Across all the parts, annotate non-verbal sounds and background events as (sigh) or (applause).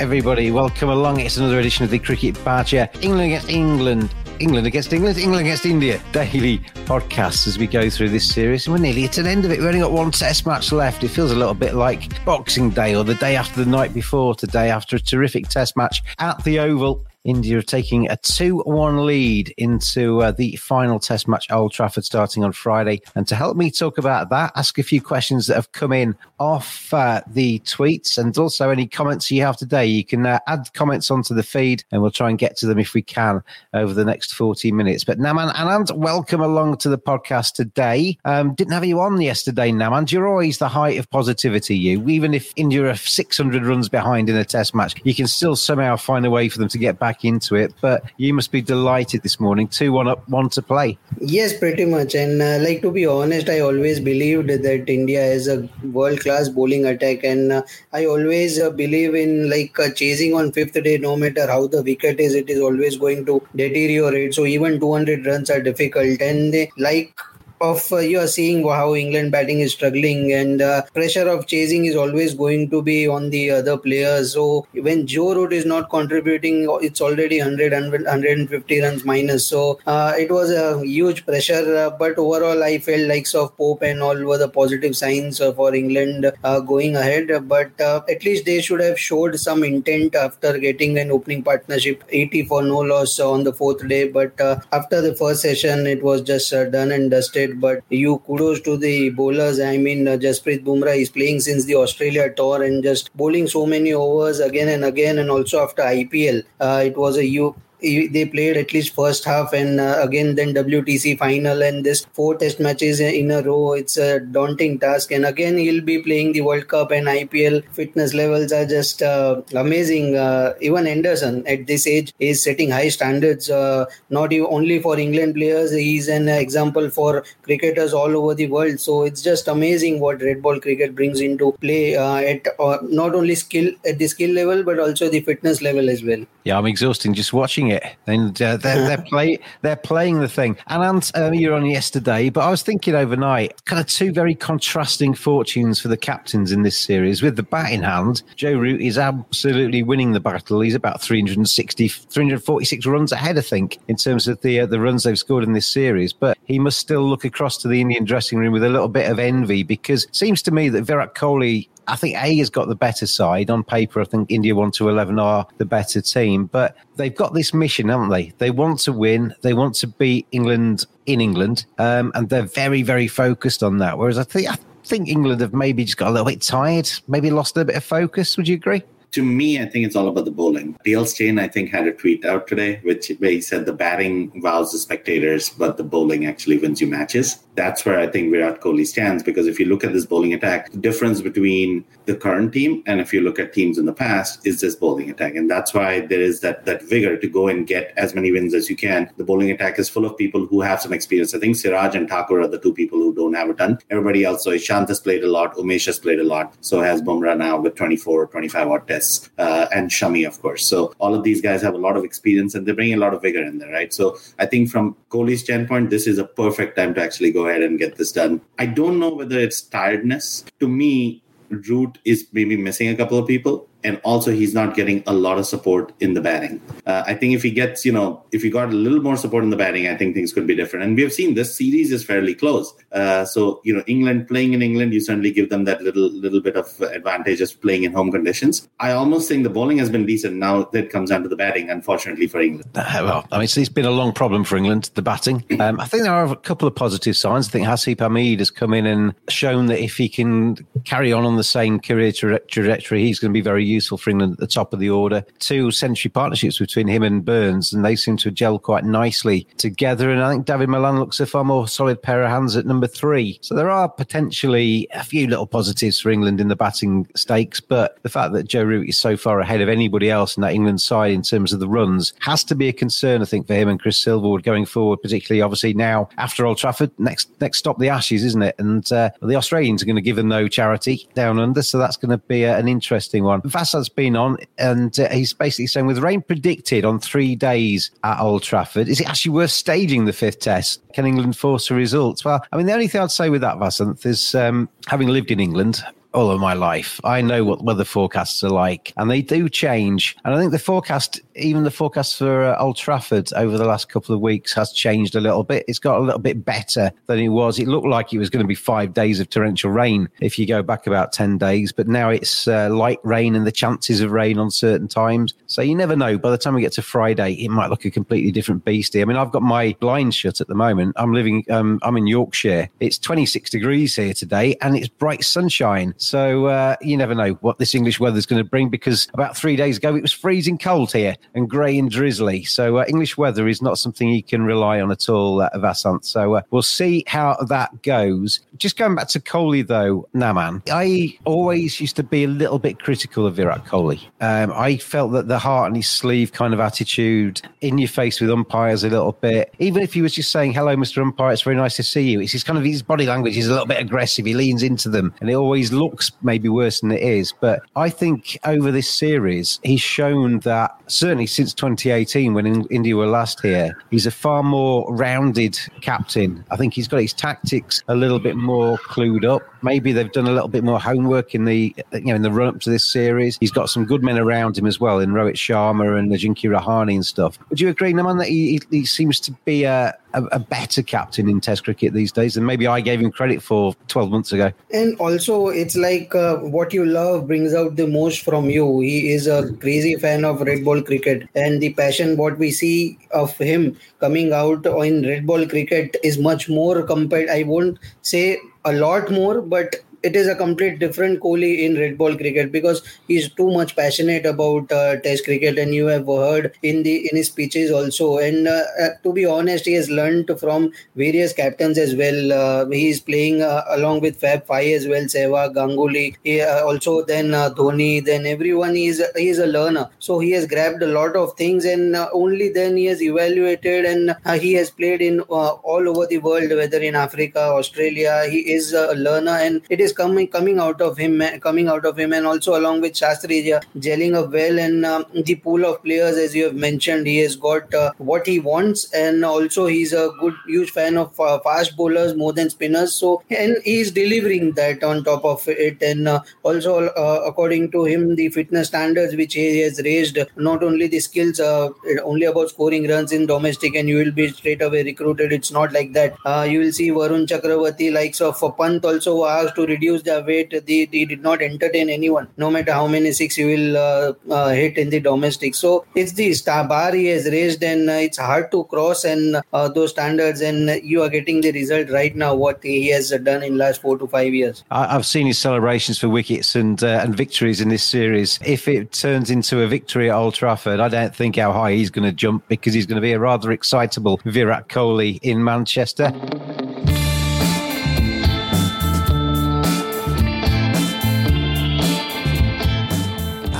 everybody. Welcome along. It's another edition of the Cricket Badger. England against England. England against England. England against India. Daily podcast as we go through this series. And we're nearly at an end of it. We've only got one test match left. It feels a little bit like Boxing Day or the day after the night before today after a terrific test match at the Oval. India are taking a 2 1 lead into uh, the final test match Old Trafford starting on Friday. And to help me talk about that, ask a few questions that have come in off uh, the tweets and also any comments you have today. You can uh, add comments onto the feed and we'll try and get to them if we can over the next 40 minutes. But Naman Anand, welcome along to the podcast today. Um, didn't have you on yesterday, Naman. You're always the height of positivity, you. Even if India are 600 runs behind in a test match, you can still somehow find a way for them to get back into it. But you must be delighted this morning. 2 1 up, 1 to play. Yes, pretty much. And uh, like to be honest, I always believed that India is a world class bowling attack, and uh, I always uh, believe in like uh, chasing on fifth day. No matter how the wicket is, it is always going to deteriorate. So even 200 runs are difficult, and they, like of uh, you are seeing how England batting is struggling and uh, pressure of chasing is always going to be on the other players. So when Joe Root is not contributing, it's already 100, 150 runs minus. So uh, it was a huge pressure. Uh, but overall, I felt likes of Pope and all were the positive signs uh, for England uh, going ahead. But at least they should have showed some intent after getting an opening partnership 80 for no loss on the fourth day. But after the first session, it was just done and dusted. But you kudos to the bowlers. I mean, uh, Jasprit Bumrah is playing since the Australia tour and just bowling so many overs again and again. And also after IPL, uh, it was a you they played at least first half and uh, again then WTC final and this four test matches in a row. It's a daunting task. And again he'll be playing the World Cup and IPL fitness levels are just uh, amazing. Uh, even Anderson at this age is setting high standards uh, not only for England players. He's an example for cricketers all over the world. So it's just amazing what red ball cricket brings into play uh, at uh, not only skill at the skill level but also the fitness level as well. Yeah I'm exhausting just watching it, and uh, they're they're (laughs) play they're playing the thing. And Ant, um, you're on yesterday, but I was thinking overnight, kind of two very contrasting fortunes for the captains in this series. With the bat in hand, Joe Root is absolutely winning the battle. He's about 360, 346 runs ahead, I think, in terms of the uh, the runs they've scored in this series. But he must still look across to the Indian dressing room with a little bit of envy because it seems to me that Virat Kohli I think A has got the better side on paper. I think India one to eleven are the better team, but they've got this mission, haven't they? They want to win. They want to beat England in England, um, and they're very, very focused on that. Whereas I think I think England have maybe just got a little bit tired, maybe lost a bit of focus. Would you agree? To me, I think it's all about the bowling. Dale Steyn, I think, had a tweet out today, which where he said the batting wows the spectators, but the bowling actually wins you matches. That's where I think Virat Kohli stands because if you look at this bowling attack, the difference between the current team and if you look at teams in the past is this bowling attack, and that's why there is that that vigor to go and get as many wins as you can. The bowling attack is full of people who have some experience. I think Siraj and Thakur are the two people who don't have a ton. Everybody else, so Ishant has played a lot, Umesh has played a lot, so has Bumrah now with 24 or 25 odd tests, uh, and Shami, of course. So all of these guys have a lot of experience and they bring a lot of vigor in there, right? So I think from Kohli's standpoint, this is a perfect time to actually go ahead and get this done. I don't know whether it's tiredness. To me, Root is maybe missing a couple of people. And also he's not getting a lot of support in the batting. Uh, I think if he gets, you know, if he got a little more support in the batting, I think things could be different. And we have seen this series is fairly close. Uh, so you know, England playing in England, you certainly give them that little little bit of advantage of playing in home conditions. I almost think the bowling has been decent. Now that comes down to the batting, unfortunately for England. Uh, well, I mean, it's been a long problem for England, the batting. (clears throat) Um, I think there are a couple of positive signs. I think Haseeb Hameed has come in and shown that if he can carry on on the same career trajectory, he's going to be very useful for England at the top of the order. Two century partnerships between him and Burns, and they seem to gel quite nicely together. And I think David Malan looks a far more solid pair of hands at number three. So there are potentially a few little positives for England in the batting stakes, but the fact that Joe Root is so far ahead of anybody else in that England side in terms of the runs has to be a concern, I think, for him and Chris Silverwood going forward, particularly obviously now after Old Trafford. Next, next stop the Ashes, isn't it? And uh, the Australians are going to give them no charity down under, so that's going to be a, an interesting one. Vasant's been on, and uh, he's basically saying with rain predicted on three days at Old Trafford, is it actually worth staging the fifth test? Can England force a result? Well, I mean, the only thing I'd say with that, Vasant, is um, having lived in England, all of my life. I know what weather forecasts are like, and they do change. And I think the forecast, even the forecast for uh, Old Trafford over the last couple of weeks, has changed a little bit. It's got a little bit better than it was. It looked like it was going to be five days of torrential rain if you go back about 10 days, but now it's uh, light rain and the chances of rain on certain times. So you never know. By the time we get to Friday, it might look a completely different beastie. I mean, I've got my blinds shut at the moment. I'm living, um, I'm in Yorkshire. It's 26 degrees here today and it's bright sunshine. So uh, you never know what this English weather is going to bring because about three days ago it was freezing cold here and grey and drizzly. So uh, English weather is not something you can rely on at all, uh, Vasant. So uh, we'll see how that goes. Just going back to Kohli though, Naman, I always used to be a little bit critical of Virat Kohli. Um, I felt that the heart on his sleeve kind of attitude, in your face with umpires a little bit, even if he was just saying, hello, Mr. Umpire, it's very nice to see you. It's his kind of his body language is a little bit aggressive. He leans into them and it always looks maybe worse than it is. But I think over this series, he's shown that certainly since 2018, when in, India were last here, he's a far more rounded captain. I think he's got his tactics a little bit more clued up. Maybe they've done a little bit more homework in the you know in the run up to this series. He's got some good men around him as well in Rohit Sharma and Ajinkya Rahane and stuff. Would you agree, Naman, that he, he seems to be a, a, a, better captain in Test cricket these days than maybe I gave him credit for 12 months ago. And also, it's like uh, what you love brings out the most from you. He is a crazy fan of red ball cricket, and the passion what we see of him coming out in red ball cricket is much more compared. I won't say a lot more, but it is a complete different Kohli in red ball cricket because he's too much passionate about uh, Test cricket, and you have heard in the in his speeches also. And uh, uh, to be honest, he has learned from various captains as well. Uh, he is playing uh, along with Fab Five as well, Sehwag, Ganguly, he, uh, also then Dhoni, then everyone. He is he is a learner, so he has grabbed a lot of things, and only then he has evaluated, and he has played in all over the world, whether in Africa, Australia. He is a learner, and it is is coming coming out of him, coming out of him, and also along with Shastri gelling up well. And um, the pool of players, as you have mentioned, he has got uh, what he wants, and also he's a good, huge fan of uh, fast bowlers more than spinners. So and he's delivering that on top of it, and uh, also uh, according to him, the fitness standards which he has raised, not only the skills, uh, only about scoring runs in domestic, and you will be straight away recruited. It's not like that. Uh, you will see Varun Chakravarti, likes of Pant, also asked to reduce their weight. They, they did not entertain anyone, no matter how many six you will uh, uh, hit in the domestic. So it's the star bar he has raised, and uh, it's hard to cross and uh, those standards. And you are getting the result right now. What he has done in last four to five years. I've seen his celebrations for wickets and uh, and victories in this series. If it turns into a victory at Old Trafford, I don't think how high he's going to jump because he's going to be a rather excitable Virat Kohli in Manchester.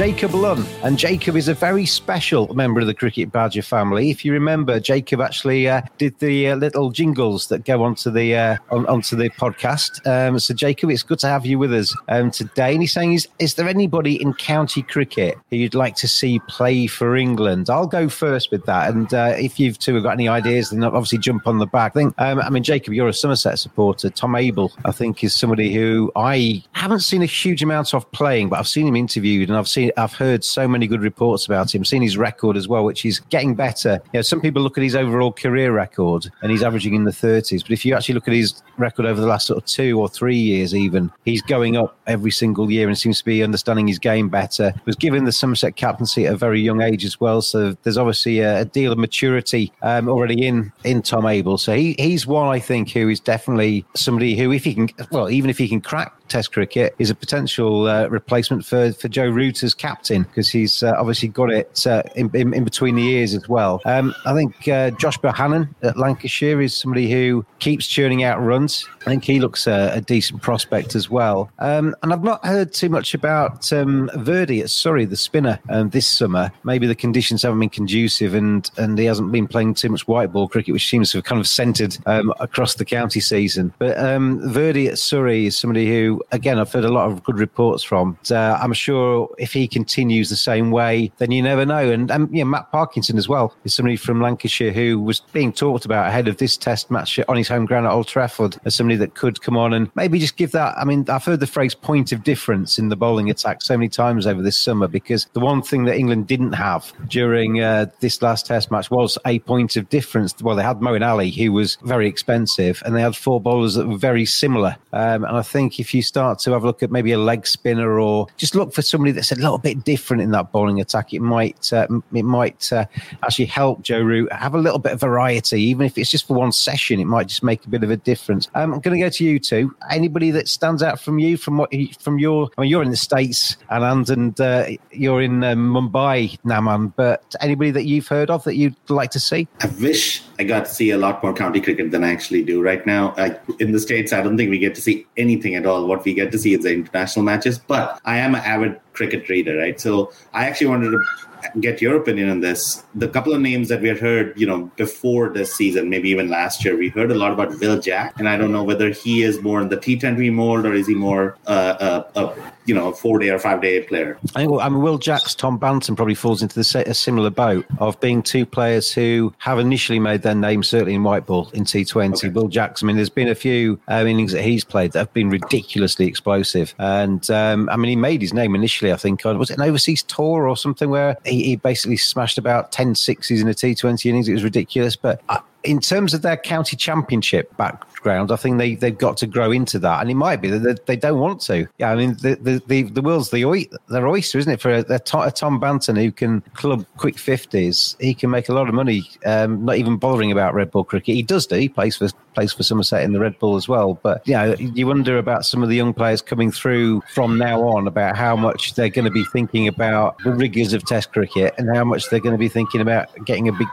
Jacob Lunn. And Jacob is a very special member of the Cricket Badger family. If you remember, Jacob actually uh, did the uh, little jingles that go onto the uh, on, onto the podcast. Um, so, Jacob, it's good to have you with us um, today. And he's saying, is, is there anybody in county cricket who you'd like to see play for England? I'll go first with that. And uh, if you've two have got any ideas, then obviously jump on the back. I think, um, I mean, Jacob, you're a Somerset supporter. Tom Abell, I think, is somebody who I haven't seen a huge amount of playing, but I've seen him interviewed and I've seen I've heard so many good reports about him. Seen his record as well, which is getting better. You know, some people look at his overall career record and he's averaging in the 30s, but if you actually look at his record over the last sort of two or three years, even he's going up every single year and seems to be understanding his game better. Was given the Somerset captaincy at a very young age as well, so there's obviously a, a deal of maturity um, already in in Tom Abell. So he, he's one I think who is definitely somebody who, if he can, well, even if he can crack Test cricket, is a potential uh, replacement for for Joe Root as captain because he's uh, obviously got it uh, in, in, in, between the ears as well. Um, I think uh, Josh Bohannon at Lancashire is somebody who keeps churning out runs. I think he looks a, a decent prospect as well. Um, and I've not heard too much about um, Virdi at Surrey, the spinner, um, this summer. Maybe the conditions haven't been conducive and, and he hasn't been playing too much white ball cricket, which seems to have kind of centred um, across the county season. But um, Virdi at Surrey is somebody who again, I've heard a lot of good reports from. Uh, I'm sure if he continues the same way, then you never know. And, and yeah, Matt Parkinson as well is somebody from Lancashire who was being talked about ahead of this test match on his home ground at Old Trafford as somebody that could come on and maybe just give that. I mean, I've heard the phrase point of difference in the bowling attack so many times over this summer because the one thing that England didn't have during uh, this last test match was a point of difference. Well, they had Moeen Ali, who was very expensive, and they had four bowlers that were very similar. Um, and I think if you start to have a look at maybe a leg spinner or just look for somebody that's a little bit different in that bowling attack, it might uh, it might uh, actually help Joe Root have a little bit of variety, even if it's just for one session. It might just make a bit of a difference. Um, I'm going to go to you two. Anybody that stands out from you from what from your? I mean, you're in the states, Anand, and uh, you're in uh, Mumbai, Naman. But anybody that you've heard of that you'd like to see? I wish I got to see a lot more county cricket than I actually do right now. I, in the states, I don't think we get to see anything at all. What we get to see is the international matches. But I am an avid cricket reader, right? So I actually wanted to get your opinion on this. The couple of names that we had heard, you know, before this season, maybe even last year, we heard a lot about Will Jack, and I don't know whether he is more in the T20 mold or is he more uh, uh, uh, you know, a four day or five day player. I think, I mean, Will Jacks, Tom Banton probably falls into the, a similar boat of being two players who have initially made their name, certainly in white ball in T20. Okay. Will Jacks, I mean, there's been a few um, innings that he's played that have been ridiculously explosive. And um, I mean, he made his name initially, I think, on was it an overseas tour or something where he, he basically smashed about 10 sixes in a T20 innings. It was ridiculous. But I, in terms of their county championship background, I think they they've got to grow into that, and it might be that they, don't want to. Yeah, I mean the the the, the world's the their oyster, isn't it? For a, a, Tom Banton who can club quick fifties, he can make a lot of money. Um, not even bothering about red ball cricket. He does do. He plays for plays for Somerset in the red Bull as well. But you, know, you wonder about some of the young players coming through from now on about how much they're going to be thinking about the rigors of Test cricket and how much they're going to be thinking about getting a big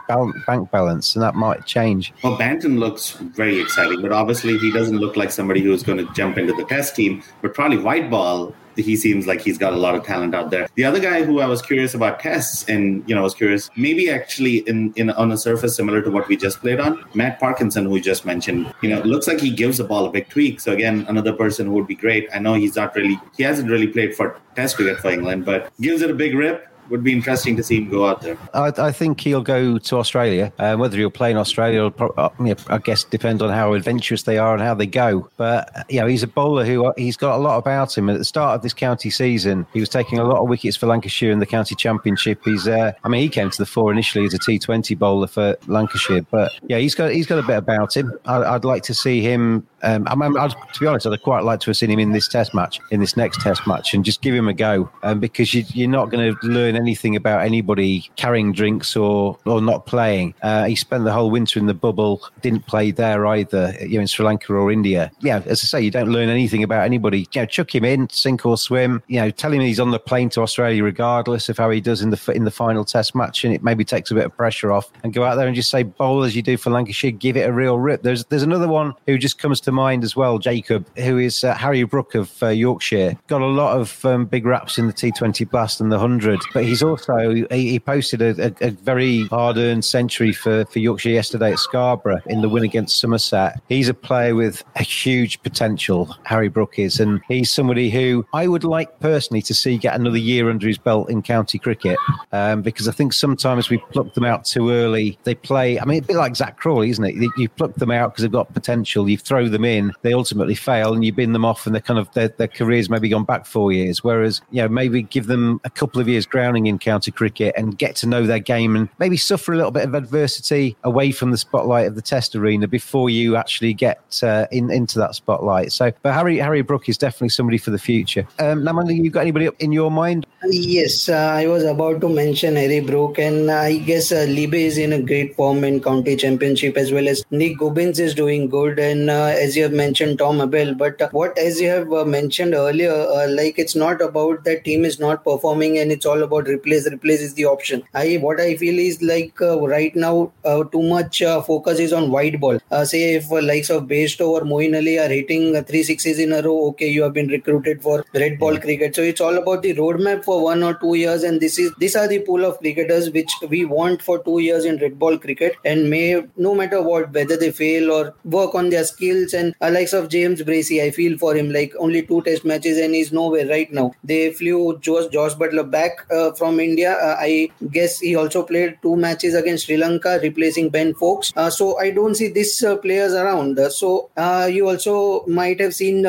bank balance, and that might change change. Well, Banton looks very exciting, but obviously he doesn't look like somebody who's going to jump into the test team. But probably white ball, he seems like he's got a lot of talent out there. The other guy who I was curious about tests, and you know, I was curious, maybe actually in, in on a surface similar to what we just played on, Matt Parkinson, who we just mentioned, you know, looks like he gives the ball a big tweak. So again, another person who would be great. I know he's not really, he hasn't really played for Test cricket for England, but gives it a big rip would be interesting to see him go out there. I, I think he'll go to Australia. Uh, whether he'll play in Australia, pro- uh, I guess depends on how adventurous they are and how they go. But you know, he's a bowler who uh, he's got a lot about him. At the start of this county season, he was taking a lot of wickets for Lancashire in the county championship. He's, uh, I mean, he came to the fore initially as a T20 bowler for Lancashire, but yeah, he's got he's got a bit about him. I, would like to see him. Um, I mean, I'd, to be honest, I'd quite like to have seen him in this Test match, in this next Test match, and just give him a go, um, because you, are not going to learn anything about anybody carrying drinks or or not playing. Uh, he spent the whole winter in the bubble, didn't play there either, you know, in Sri Lanka or India. Yeah, as I say, you don't learn anything about anybody. You know, chuck him in, sink or swim. You know, tell him he's on the plane to Australia regardless of how he does in the in the final Test match, and it maybe takes a bit of pressure off. And go out there and just say, bowl as you do for Lancashire, give it a real rip. There's there's another one who just comes to mind as well, Jacob, who is uh, Harry Brook of uh, Yorkshire. Got a lot of um, big raps in the T20 Blast and the hundred, but he's also he, he posted a, a, a very hard-earned century for for Yorkshire yesterday at Scarborough in the win against Somerset. He's a player with a huge potential. Harry Brook is, and he's somebody who I would like personally to see get another year under his belt in county cricket um, because I think sometimes we pluck them out too early. They play. I mean, a bit like Zak Crawley, isn't it? You pluck them out because they've got potential. You throw them in, they ultimately fail, and you bin them off, and they're kind of their, their careers maybe gone back four years. Whereas, you know, maybe give them a couple of years grounding in county cricket and get to know their game, and maybe suffer a little bit of adversity away from the spotlight of the Test arena before you actually get uh, in, into that spotlight. So, but Harry Harry Brook is definitely somebody for the future. Um, Naman, you got anybody in your mind? Yes, uh, I was about to mention Harry Brook, and I guess uh, Libe is in a great form in county championship as well as Nick Gubbins is doing good, and uh, as you have mentioned, Tom Abell. But uh, what, as you have uh, mentioned earlier, uh, like it's not about that team is not performing, and it's all about replace. Replace is the option. I what I feel is like uh, right now uh, too much uh, focus is on white ball. say if likes of Bairstow or Moeen Ali are hitting three sixes in a row, okay, you have been recruited for red ball cricket. So it's all about the roadmap for one or two years, and this is these are the pool of cricketers which we want for two years in red ball cricket, and may no matter what whether they fail or work on their skills. And uh, likes of James Bracey, I feel for him like only two test matches and he's nowhere right now. They flew Josh, Josh Buttler back uh, from India. Uh, I guess he also played two matches against Sri Lanka, replacing Ben Foakes. Uh, so I don't see these uh, players around. so you also might have seen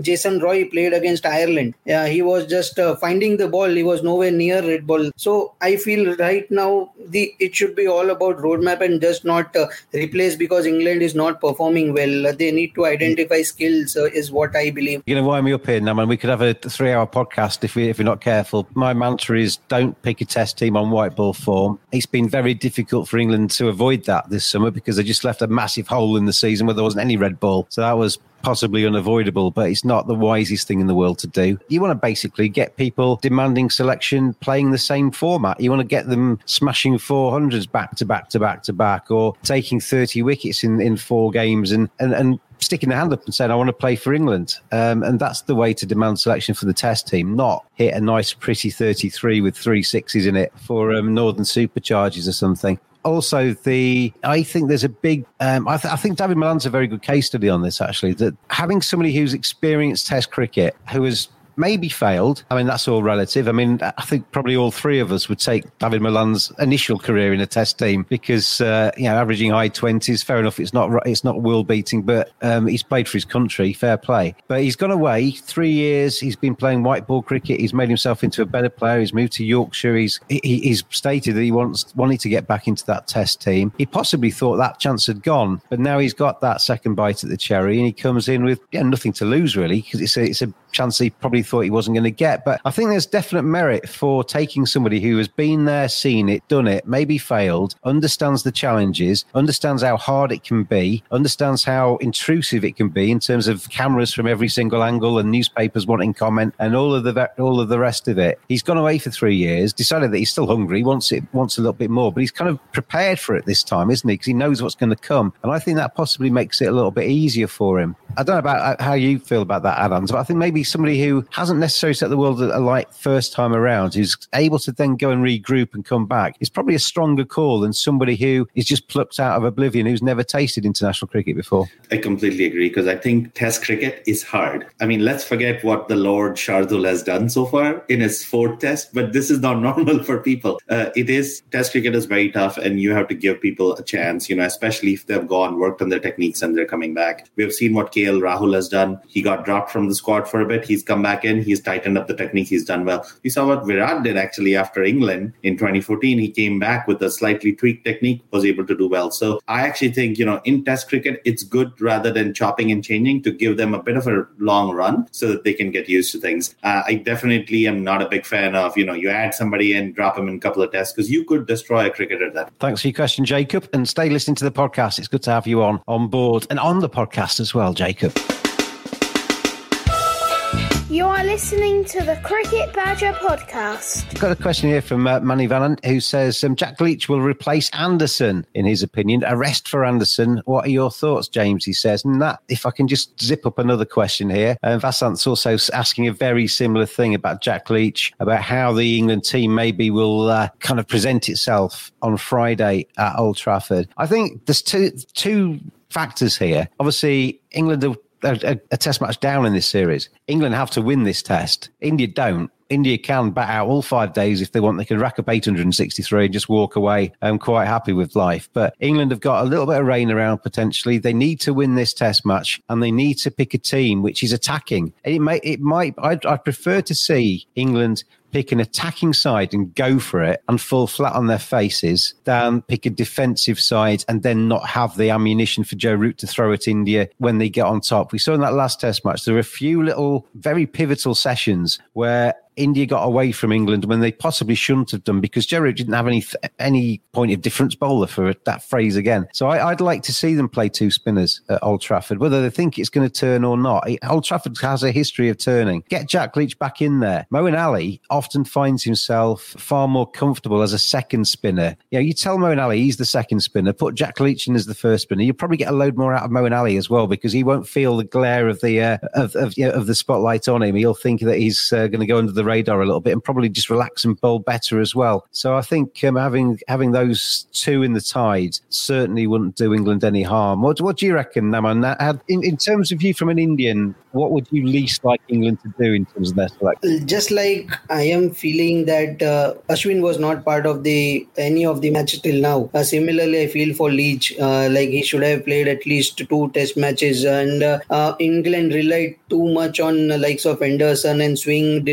Jason Roy played against Ireland. he was just finding the ball. He was nowhere near red ball. So I feel right now the it should be all about roadmap and just not replace because England is not performing well. They need to identify skills, uh, is what I believe. Going to wind me up here, Naman. We could have a three-hour podcast if we if we're not careful. My mantra is don't pick a test team on white ball form. It's been very difficult for England to avoid that this summer because they just left a massive hole in the season where there wasn't any red ball. So that was possibly unavoidable, but it's not the wisest thing in the world to do. You want to basically get people demanding selection playing the same format. You want to get them smashing 400s back to back to back to back or taking 30 wickets in, in four games and, and, and sticking their hand up and saying, I want to play for England. Um, and that's the way to demand selection for the test team, not hit a nice, pretty 33 with three sixes in it for um, Northern Superchargers or something also the I think there's a big um, I, th- I, think David Malan's a very good case study on this actually that having somebody who's experienced Test cricket who has maybe failed. I mean, that's all relative. I mean, I think probably all three of us would take David Malan's initial career in a Test team because uh, you know averaging high twenties. Fair enough, it's not it's not world beating, but um, he's played for his country. Fair play. But he's gone away three years. He's been playing white ball cricket. He's made himself into a better player. He's moved to Yorkshire. He's he, he's stated that he wants wanted to get back into that Test team. He possibly thought that chance had gone, but now he's got that second bite at the cherry, and he comes in with yeah, nothing to lose really because it's a it's a chance he probably thought he wasn't going to get. But I think there's definite merit for taking somebody who has been there, seen it, done it, maybe failed, understands the challenges, understands how hard it can be, understands how intrusive it can be in terms of cameras from every single angle and newspapers wanting comment and all of the all of the rest of it. He's gone away for three years, decided that he's still hungry, wants it, wants a little bit more, but he's kind of prepared for it this time, isn't he? Because he knows what's going to come, and I think that possibly makes it a little bit easier for him. I don't know about uh, how you feel about that, Adams, but I think maybe somebody who hasn't necessarily set the world alight first time around, who's able to then go and regroup and come back, is probably a stronger call than somebody who is just plucked out of oblivion, who's never tasted international cricket before. I completely agree because I think Test cricket is hard. I mean, let's forget what the Lord Shardul has done so far in his fourth Test, but this is not (laughs) normal for people. Uh, it is Test cricket is very tough, and you have to give people a chance. You know, especially if they've gone worked on their techniques and they're coming back. We have seen what KL Rahul has done. He got dropped from the squad for a bit. He's come back in. He's tightened up the technique. He's done well. We saw what Virat did actually after England in 2014. He came back with a slightly tweaked technique, was able to do well. So I actually think, you know, in Test cricket, it's good rather than chopping and changing to give them a bit of a long run so that they can get used to things. Uh, I definitely am not a big fan of, you know, you add somebody and drop them in a couple of tests because you could destroy a cricketer that. Thanks for your question, Jacob. And stay listening to the podcast. It's good to have you on on board and on the podcast as well, Jacob. You are listening to the Cricket Badger podcast. Got a question here from uh, Manny Vallant who says um, Jack Leach will replace Anderson, in his opinion. A rest for Anderson. What are your thoughts, James? He says. And that, if I can just zip up another question here. Uh, Vasant's also asking a very similar thing about Jack Leach, about how the England team maybe will uh, kind of present itself on Friday at Old Trafford. I think there's two two factors here. Obviously, England have a, a, test match down in this series. England have to win this test. India don't. India can bat out all five days if they want. They can rack up 863 and just walk away. I'm quite happy with life. But England have got a little bit of rain around potentially. They need to win this test match and they need to pick a team which is attacking. It may, it might, I'd, I'd prefer to see England pick an attacking side and go for it and fall flat on their faces than pick a defensive side and then not have the ammunition for Joe Root to throw at India when they get on top. We saw in that last test match, there were a few little very pivotal sessions where India got away from England when they possibly shouldn't have done because Joe didn't have any any point of difference bowler for that phrase again. So I, would like to see them play two spinners at Old Trafford, whether they think it's going to turn or not. Old Trafford has a history of turning. Get Jack Leach back in there. Moeen Ali often finds himself far more comfortable as a second spinner. You know, you tell Moeen Ali he's the second spinner, put Jack Leach in as the first spinner. You'll probably get a load more out of Moeen Ali as well because he won't feel the glare of the uh, of of, you know, of the spotlight on him. He'll think that he's uh, going to go under the the radar a little bit and probably just relax and bowl better as well. So I think um, having having those two in the tide certainly wouldn't do England any harm. What, what do you reckon, Naman? In, in terms of you from an Indian, what would you least like England to do in terms of their selection? Just like I am feeling that uh, Ashwin was not part of the any of the matches till now. Uh, similarly, I feel for Leach, uh, like he should have played at least two Test matches, and uh, uh, England relied too much on likes of Anderson and swing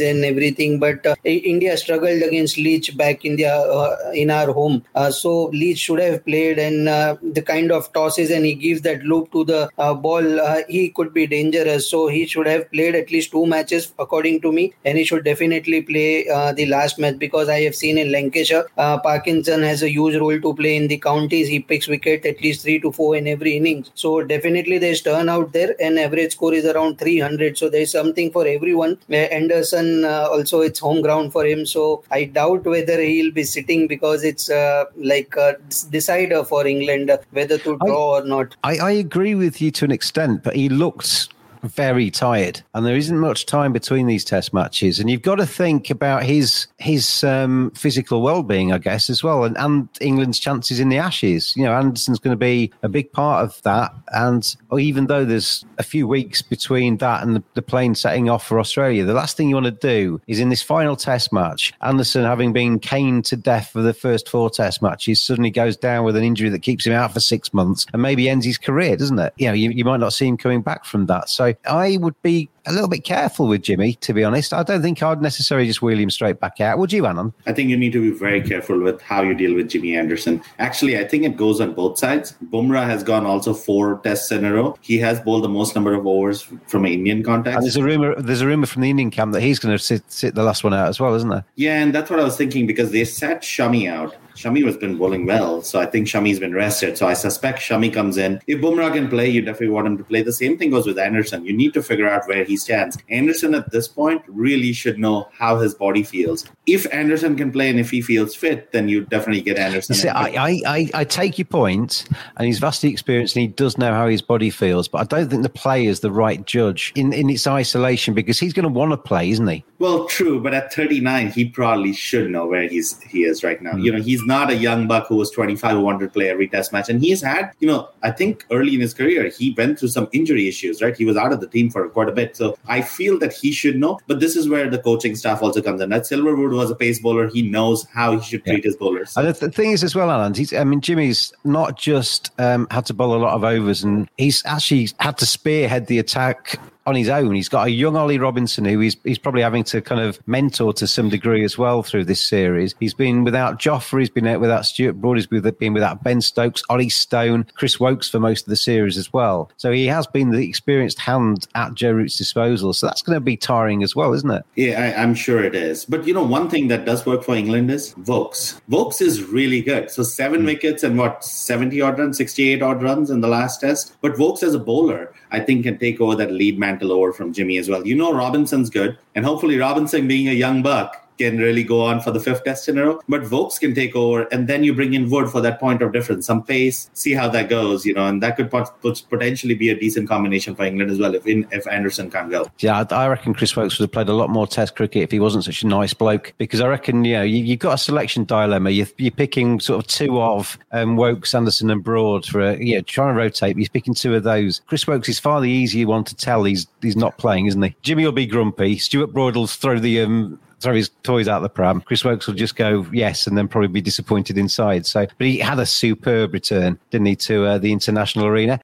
and everything. But uh, India struggled against Leach back in the in our home, so Leach should have played, and the kind of tosses and he gives that loop to the ball, he could be dangerous. So he should have played at least two matches, according to me, and he should definitely play uh, the last match because I have seen in Lancashire, uh, Parkinson has a huge role to play in the counties. He picks wicket at least three to four in every innings. So definitely there's turnout there, and average score is around 300. So there's something for everyone. Uh, Anderson uh, also it's home ground for him. So I doubt whether he'll be sitting because it's uh, like a decider for England whether to draw I, or not. I, I agree with you to an extent, but he looks very tired, and there isn't much time between these test matches. And you've got to think about his his um, physical well being, I guess, as well, and, and England's chances in the Ashes. You know, Anderson's going to be a big part of that. And even though there's a few weeks between that and the, the plane setting off for Australia, the last thing you want to do is in this final test match, Anderson having been caned to death for the first four test matches, suddenly goes down with an injury that keeps him out for six months and maybe ends his career, doesn't it? You know, you, you might not see him coming back from that. So I would be a little bit careful with Jimmy, to be honest. I don't think I'd necessarily just wheel him straight back out. Would you, Anand? I think you need to be very careful with how you deal with Jimmy Anderson. Actually, I think it goes on both sides. Bumrah has gone also four tests in a row. He has bowled the most number of overs from an Indian context. And there's a rumor. There's a rumor from the Indian camp that he's going to sit, sit the last one out as well, isn't there? Yeah, and that's what I was thinking because they sat Shami out. Shami has been bowling well, so I think Shami's been rested. So I suspect Shami comes in. If Bumrah can play, you definitely want him to play. The same thing goes with Anderson. You need to figure out where he stands. Anderson at this point really should know how his body feels. If Anderson can play and if he feels fit, then you definitely get Anderson. See, I, I, I take your point, and he's vastly experienced and he does know how his body feels, but I don't think the play is the right judge in, in its isolation because he's going to want to play, isn't he? Well, true, but at 39, he probably should know where he's he is right now. Mm. You know, he's not a young buck who was 25 who wanted to play every test match. And he's had, you know, I think early in his career, he went through some injury issues, right? He was out of the team for quite a bit. So I feel that he should know. But this is where the coaching staff also comes in. That Silverwood was a pace bowler. He knows how he should treat yeah. his bowlers. So. And the, thing is, as well, Alan, he's, I mean, Jimmy's not just um, had to bowl a lot of overs, and he's actually had to spearhead the attack on his own. He's got a young Ollie Robinson who he's, he's probably having to kind of mentor to some degree as well through this series. He's been without Jofra, he's been out without Stuart Broad, he's been without Ben Stokes, Ollie Stone, Chris Woakes for most of the series as well. So he has been the experienced hand at Joe Root's disposal. So that's going to be tiring as well, isn't it? Yeah, I, am sure it is. But you know, one thing that does work for England is Woakes. Woakes is really good. So seven mm. wickets and what, 70 odd runs, 68 odd runs in the last test. But Woakes as a bowler, I think can take over that lead mantle over from Jimmy as well. You know, Robinson's good. And hopefully, Robinson being a young buck, can really go on for the fifth test in a row. But Woakes can take over, and then you bring in Wood for that point of difference, some pace, see how that goes, you know, and that could potentially be a decent combination for England as well if in, if Anderson can't go. Yeah, I reckon Chris Woakes would have played a lot more Test cricket if he wasn't such a nice bloke. Because I reckon, you know, you, have got a selection dilemma. You're, you're picking sort of two of um, Woakes, Anderson, and Broad for a, yeah, trying to rotate. You're picking two of those. Chris Woakes is far the easier one to tell he's he's not playing, isn't he? Jimmy will be grumpy. Stuart Broad will throw the um, throw his toys out the pram. Chris Woakes will just go yes, and then probably be disappointed inside. So, but he had a superb return, didn't he, to uh, the international arena?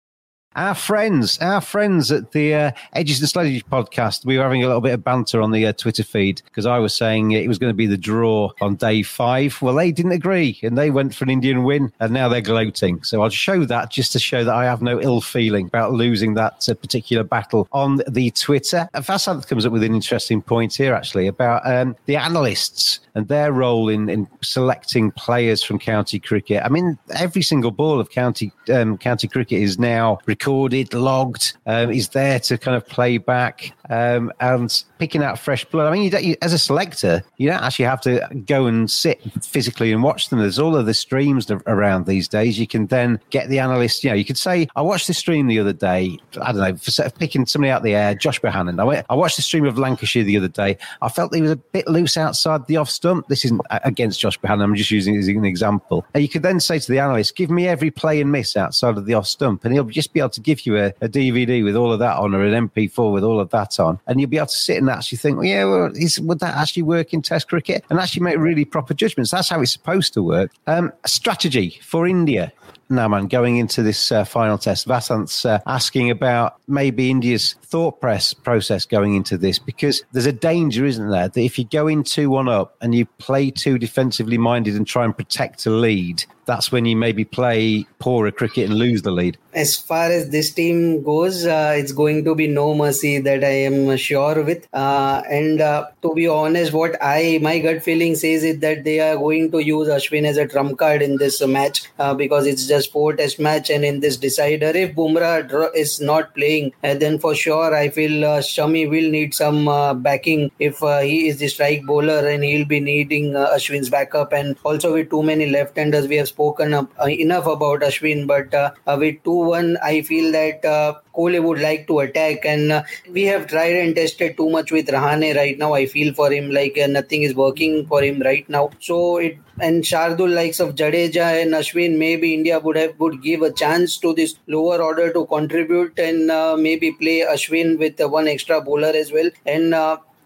Our friends, our friends at the uh, Edges and Strategy podcast, we were having a little bit of banter on the uh, Twitter feed because I was saying it was going to be the draw on day five. Well, they didn't agree and they went for an Indian win and now they're gloating. So I'll show that just to show that I have no ill feeling about losing that uh, particular battle on the Twitter. And Vasant comes up with an interesting point here, actually, about um, the analysts and their role in, in selecting players from county cricket. I mean, every single ball of county um, county cricket is now recorded, logged, um, is there to kind of play back um, and picking out fresh blood. I mean, you, you, as a selector, you don't actually have to go and sit physically and watch them. There's all of the streams around these days. You can then get the analyst. You know, you could say, "I watched the stream the other day. I don't know, for picking somebody out the air, Josh Bohannon. I, went, I watched the stream of Lancashire the other day. I felt he was a bit loose outside the off stump. This isn't against Josh Bohannon. I'm just using it as an example. And you could then say to the analyst, "Give me every play and miss outside of the off stump," and he'll just be able to give you a, a DVD with all of that on or an MP4 with all of that on, and you'll be able to sit and actually think, well, yeah, well, is, would that actually work in Test cricket? And actually make really proper judgments. That's how it's supposed to work. Um, strategy for India. Now, man, going into this uh, final test, Vasant's uh, asking about maybe India's thought press process going into this because there's a danger, isn't there, that if you go in 2 1 up and you play too defensively minded and try and protect a lead, that's when you maybe play poorer cricket and lose the lead. As far as this team goes, uh, it's going to be no mercy that I am sure with. Uh, and uh, to be honest, what I my gut feeling says is that they are going to use Ashwin as a trump card in this match uh, because it's just four test match, and in this decider, if Bumrah is not playing, uh, then for sure I feel uh, Shami will need some backing if he is the strike bowler, and he'll be needing Ashwin's backup. And also with too many left-handers, we have spoken uh, enough about Ashwin, but with 2 1, I feel that uh, Kohli would like to attack. And uh, we have tried and tested too much with Rahane right now. I feel for him like uh, nothing is working for him right now. So it and Shardul likes of Jadeja and Ashwin, maybe India would have would give a chance to this lower order to contribute and uh, maybe play Ashwin with one extra bowler as well. And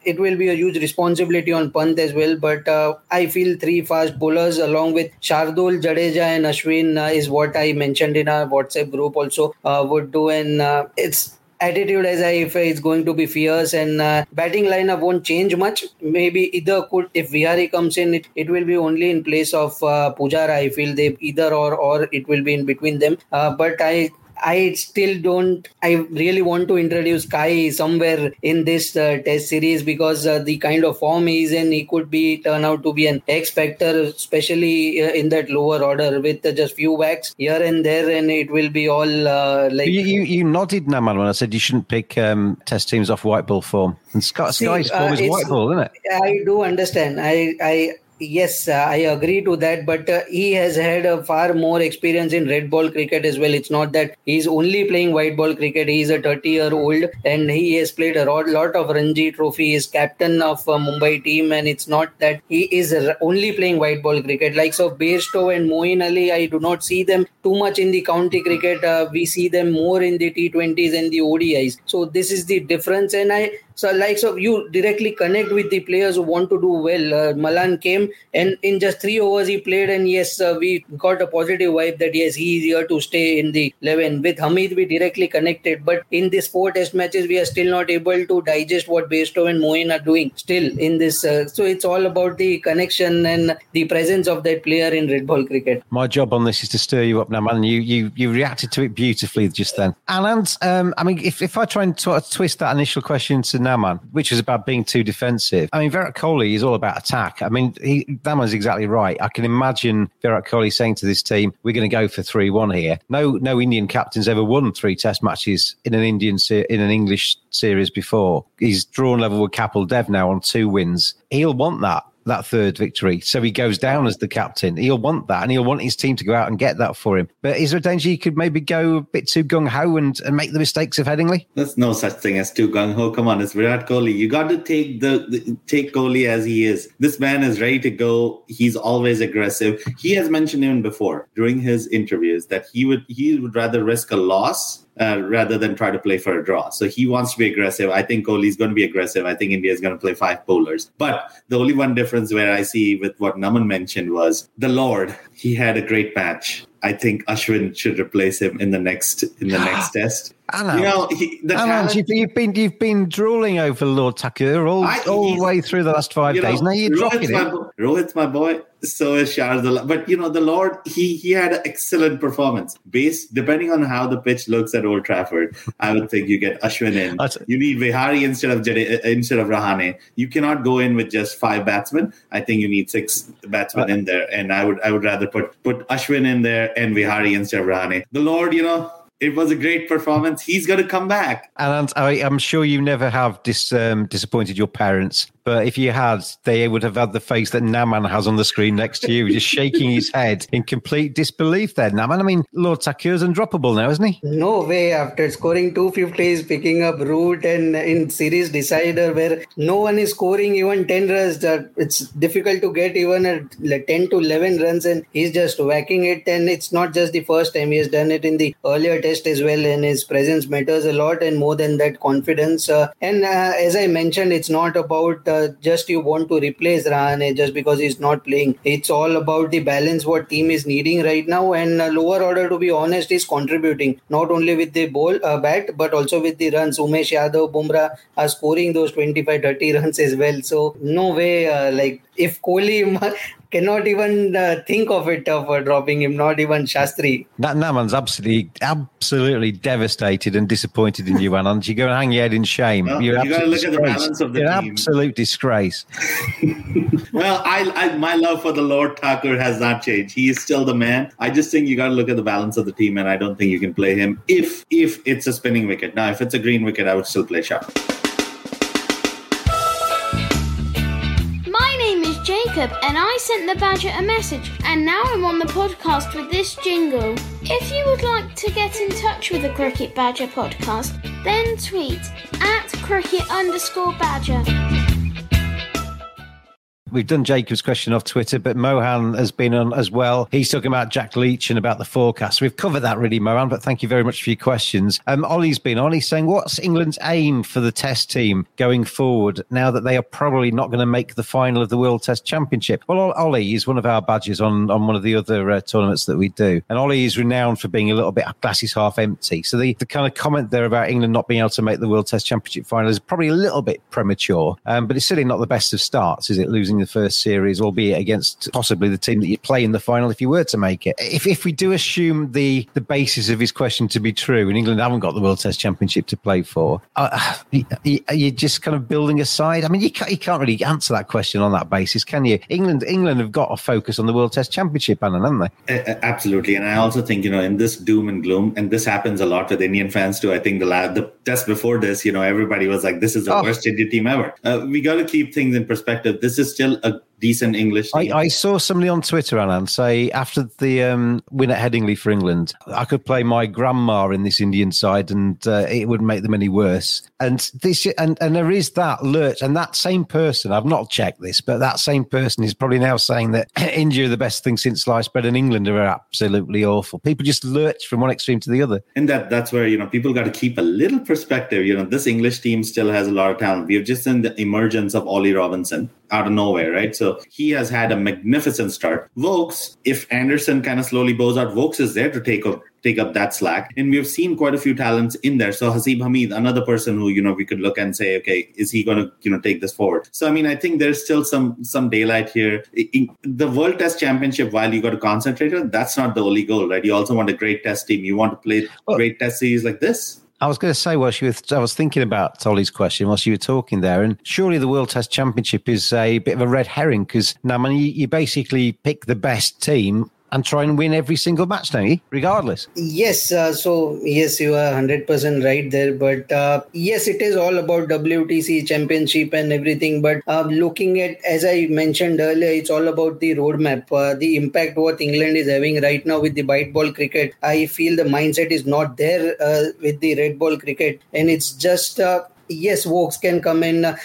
it will be a huge responsibility on Pant as well. But uh, I feel three fast bowlers along with Shardul, Jadeja, and Ashwin uh, is what I mentioned in our WhatsApp group also uh, would do. And uh, it's attitude as I if it's going to be fierce and uh, batting lineup won't change much. Maybe either could if Vihari comes in, it, it will be only in place of uh, Pujara. I feel they either or or it will be in between them. Uh, but I I still don't. I really want to introduce Kai somewhere in this uh, test series because uh, the kind of form he's in, he could be turn out to be an X factor, especially uh, in that lower order with just few whacks here and there, and it will be all uh, like. You, you, you nodded, Naman, when I said you shouldn't pick um, test teams off white ball form. And Scott Sky's form is uh, white ball, isn't it? I do understand. I I Yes, uh, I agree to that. But uh, he has had a far more experience in red ball cricket as well. It's not that he's only playing white ball cricket. He's a 30 year old and he has played a lot of Ranji Trophy. He's captain of Mumbai team, and it's not that he is only playing white ball cricket. Like so, Bairstow and Moeen Ali, I do not see them too much in the county cricket. Uh, we see them more in the T20s and the ODIs. So this is the difference. And I so like so you directly connect with the players who want to do well. Uh, Malan came and in just three overs he played, and yes, uh, we got a positive vibe that yes he is here to stay in the eleven. With Hameed, we directly connected, but in these four Test matches, we are still not able to digest what Bairstow and Moeen are doing. Still in this, uh, so it's all about the connection and the presence of that player in red ball cricket. My job on this is to stir you up now, man. You you you reacted to it beautifully just then. And um, I mean, if, if I try and t- twist that initial question to Naman, which was about being too defensive, I mean, Virat Kohli is all about attack. I mean, he, Naman's exactly right. I can imagine Virat Kohli saying to this team, "We're going to go for three-one here." No, no Indian captain's ever won three Test matches in an Indian in an English series before. He's drawn level with Kapil Dev now on two wins. He'll want that that third victory. So he goes down as the captain. He'll want that and he'll want his team to go out and get that for him. But is there a danger he could maybe go a bit too gung ho and, and make the mistakes of Headingley? There's no such thing as too gung ho. Come on, it's Virat Kohli. You got to take the, the take Kohli as he is. This man is ready to go. He's always aggressive. He has mentioned even before during his interviews that he would he would rather risk a loss uh, rather than try to play for a draw. So he wants to be aggressive. I think Kohli is going to be aggressive. I think India is going to play five bowlers. But the only one difference where I see with what Naman mentioned was the Lord. He had a great match. I think Ashwin should replace him in the next in the next (gasps) test. Anand, you know, he, Anand, talent, you've, been you've been drooling over Lord Thakur all, I, all the way through the last five days. Know, now you're Rohit's dropping it. Rohit's my boy. So is Shardul. But you know, the Lord, he he had an excellent performance. Based depending on how the pitch looks at Old Trafford, I would think you get Ashwin in. You need Vihari instead of Jade, uh, instead of Rahane. You cannot go in with just five batsmen. I think you need six batsmen in there, and I would I would rather put put Ashwin in there and Vihari and Rahane. The Lord, you know it was a great performance. He's going to come back. And I, am sure you never have dis, um, disappointed your parents but if you had, they would have had the face that Naman has on the screen next to you, just shaking his head in complete disbelief there. Naman, I mean, Lord Thakur's undroppable now, isn't he? No way. After scoring 250s, picking up Root and in series decider where no one is scoring even 10 runs, it's difficult to get even a 10 to 11 runs and he's just whacking it. And it's not just the first time. He has done it in the earlier test as well and his presence matters a lot and more than that confidence. Uh, and uh, as I mentioned, it's not about uh, just you want to replace Rahane just because he's not playing. It's all about the balance what team is needing right now. And uh, lower order, to be honest, is contributing not only with the ball uh, bat but also with the runs. Umesh Yadav, Bumrah are scoring those 25, 30 (laughs) runs as well. So no way, uh, like if Kohli (laughs) cannot even uh, think of it of uh, dropping him, not even Shastri. That Naman's absolutely, absolutely devastated and disappointed in you, (laughs) Anand. You go and hang your head in shame. Well, You're you got to look disgrace. at the balance of the You're team. absolute disgrace. (laughs) well, I, I, my love for the Lord Thakur has not changed. He is still the man. I just think you got to look at the balance of the team, and I don't think you can play him if if it's a spinning wicket. Now, if it's a green wicket, I would still play Shah. Jacob and I sent the Badger a message, and now I'm on the podcast with this jingle. If you would like to get in touch with the Cricket Badger podcast, then tweet at cricket underscore badger. We've done Jacob's question off Twitter, but Mohan has been on as well. He's talking about Jack Leach and about the forecast. We've covered that really, Mohan, but thank you very much for your questions. Um, Ollie's been on. He's saying, What's England's aim for the Test team going forward now that they are probably not going to make the final of the World Test Championship? Well, Ollie is one of our badges on, on one of the other uh, tournaments that we do. And Ollie is renowned for being a little bit glasses half empty. So the, the kind of comment there about England not being able to make the World Test Championship final is probably a little bit premature, um, but it's certainly not the best of starts, is it? Losing the first series, albeit against possibly the team that you play in the final if you were to make it. If, if we do assume the, the basis of his question to be true, and England haven't got the World Test Championship to play for, uh, are you just kind of building a side? I mean, you can't, you can't really answer that question on that basis, can you? England England have got to focus on the World Test Championship, Anna, haven't they? Uh, absolutely. And I also think, you know, in this doom and gloom, and this happens a lot with Indian fans too. I think the, last, the test before this, you know, everybody was like, this is the oh. worst Indian team ever. Uh, we got to keep things in perspective. This is still a decent English. I, I, saw somebody on Twitter, Anand, say after the um, win at Headingley for England, I could play my grandma in this Indian side, and uh, it wouldn't make them any worse. And this, and and there is that lurch, and that same person. I've not checked this, but that same person is probably now saying that (clears throat) India are the best thing since sliced bread, and England are absolutely awful. People just lurch from one extreme to the other, and that that's where you know people got to keep a little perspective. You know, this English team still has a lot of talent. We have just seen the emergence of Ollie Robinson out of nowhere, right? So he has had a magnificent start. Woakes, if Anderson kind of slowly bows out, Woakes is there to take up take up that slack. And we've seen quite a few talents in there. So Haseeb Hameed, another person who, you know, we could look and say, okay, is he going to, you know, take this forward? So, I mean, I think there's still some some daylight here. In the World Test Championship, while you got to concentrate on, that's not the only goal, right? You also want a great test team. You want to play well, great test series like this. I was going to say, well, she was, I was thinking about Tolly's question whilst you were talking there, and surely the World Test Championship is a bit of a red herring because I mean, you, you basically pick the best team and try and win every single match, don't? Regardless. Yes. Uh, so yes, you are hundred percent right there. But uh, yes, it is all about WTC championship and everything. But uh, looking at, as I mentioned earlier, it's all about the roadmap, uh, the impact what England is having right now with the white ball cricket. I feel the mindset is not there uh, with the red ball cricket, and it's just uh, yes, Woakes can come in. Uh,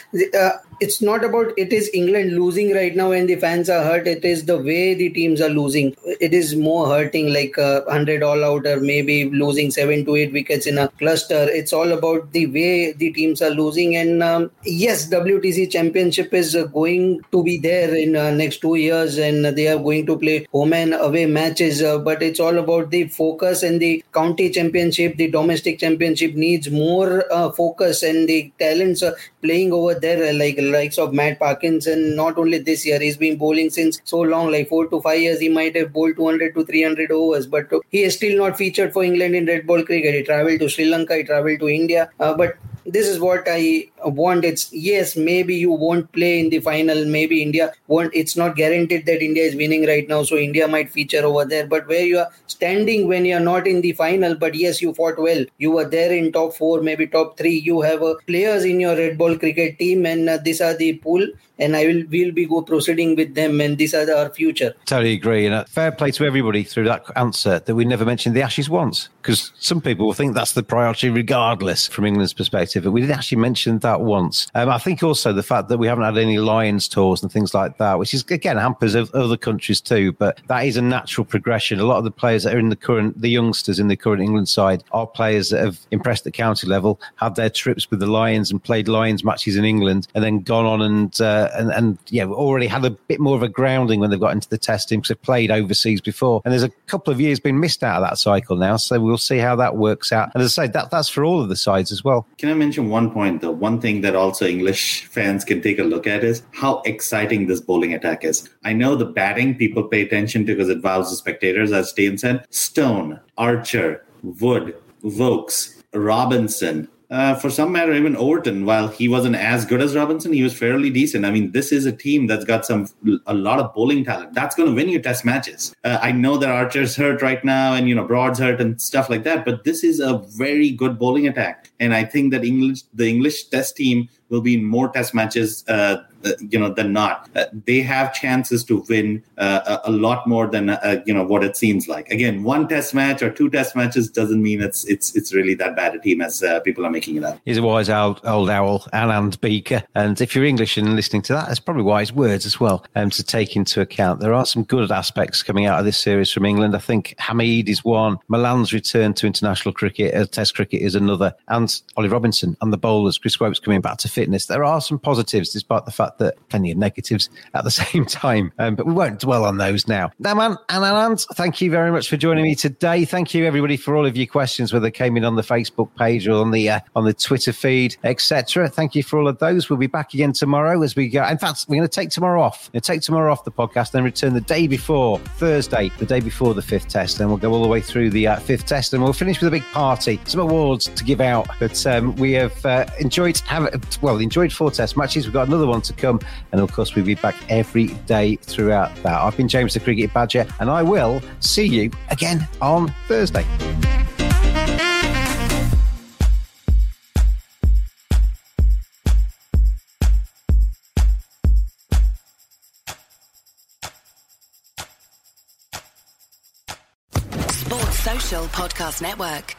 it's not about it is England losing right now and the fans are hurt. It is the way the teams are losing. It is more hurting like a hundred all out or maybe losing seven to eight wickets in a cluster. It's all about the way the teams are losing. And um, yes, WTC Championship is going to be there in uh, next two years, and they are going to play home and away matches. Uh, but it's all about the focus and the county championship. The domestic championship needs more uh, focus, and the talents are playing over there like likes of Matt Parkinson. Not only this year, he's been bowling since so long, like four to five years. He might have bowled 200 to 300 overs, but he is still not featured for England in red ball cricket. He travelled to Sri Lanka, he travelled to India, uh, but this is what I want. It's yes, maybe you won't play in the final. Maybe India won't. It's not guaranteed that India is winning right now, so India might feature over there. But where you are standing when you are not in the final, but yes, you fought well. You were there in top four, maybe top three. You have uh, players in your red ball cricket team, and uh, these are the pool and I will we will be go proceeding with them, and these are our future. Totally agree, and a fair play to everybody through that answer that we never mentioned the Ashes once, because some people will think that's the priority regardless from England's perspective, but we didn't actually mention that once. Um, I think also the fact that we haven't had any Lions tours and things like that, which is again hampers other countries too, but that is a natural progression. A lot of the players that are in the current, the youngsters in the current England side, are players that have impressed at county level, had their trips with the Lions and played Lions matches in England, and then gone on and uh, and, and yeah, already had a bit more of a grounding when they've got into the testing because they've played overseas before. And there's a couple of years been missed out of that cycle now, so we'll see how that works out. And as I say, that that's for all of the sides as well. Can I mention one point though? One thing that also English (laughs) fans can take a look at is how exciting this bowling attack is. I know the batting people pay attention to because it wows the spectators, as Steyn said. Stone, Archer, Wood, Woakes, Robinson, uh, for some matter, even Overton, while he wasn't as good as Robinson, he was fairly decent. I mean, this is a team that's got some a lot of bowling talent. That's going to win you test matches. Uh, I know that Archer's hurt right now, and you know Broad's hurt and stuff like that, but this is a very good bowling attack, and I think that English, the English Test team, will be in more test matches uh, you know than not. Uh, they have chances to win uh, a, a, lot more than uh, you know what it seems like. Again one test match or two test matches doesn't mean it's it's it's really that bad a team as uh, people are making it up he's a wise old, old owl Anand Bhika. And if you're English and listening to that that's probably wise words as well um, to take into account. There are some good aspects coming out of this series from England. I think Hameed is one. Malan's return to international cricket uh, test cricket is another. And Ollie Robinson and the bowlers Chris Woakes coming back to fitness. There are some positives despite the fact fact that plenty of negatives at the (laughs) same time. Um, but we won't dwell on those now. Naman, and Anand, thank you very much for joining me today. Thank you, everybody, for all of your questions, whether came in on the Facebook page or on the uh, on the Twitter feed, etc. Thank you for all of those. We'll be back again tomorrow as we go. In fact, we're going to take tomorrow off. We'll take tomorrow off the podcast, then return the day before Thursday, the day before the fifth test. Then we'll go all the way through the uh, fifth test, and we'll finish with a big party, some awards to give out. But um, we have uh, enjoyed have well enjoyed four test matches. We've got another one to come. And of course, we'll be back every day throughout that. I've been James the Cricket Badger, and I will see you again on Thursday. Sports Social Podcast Network.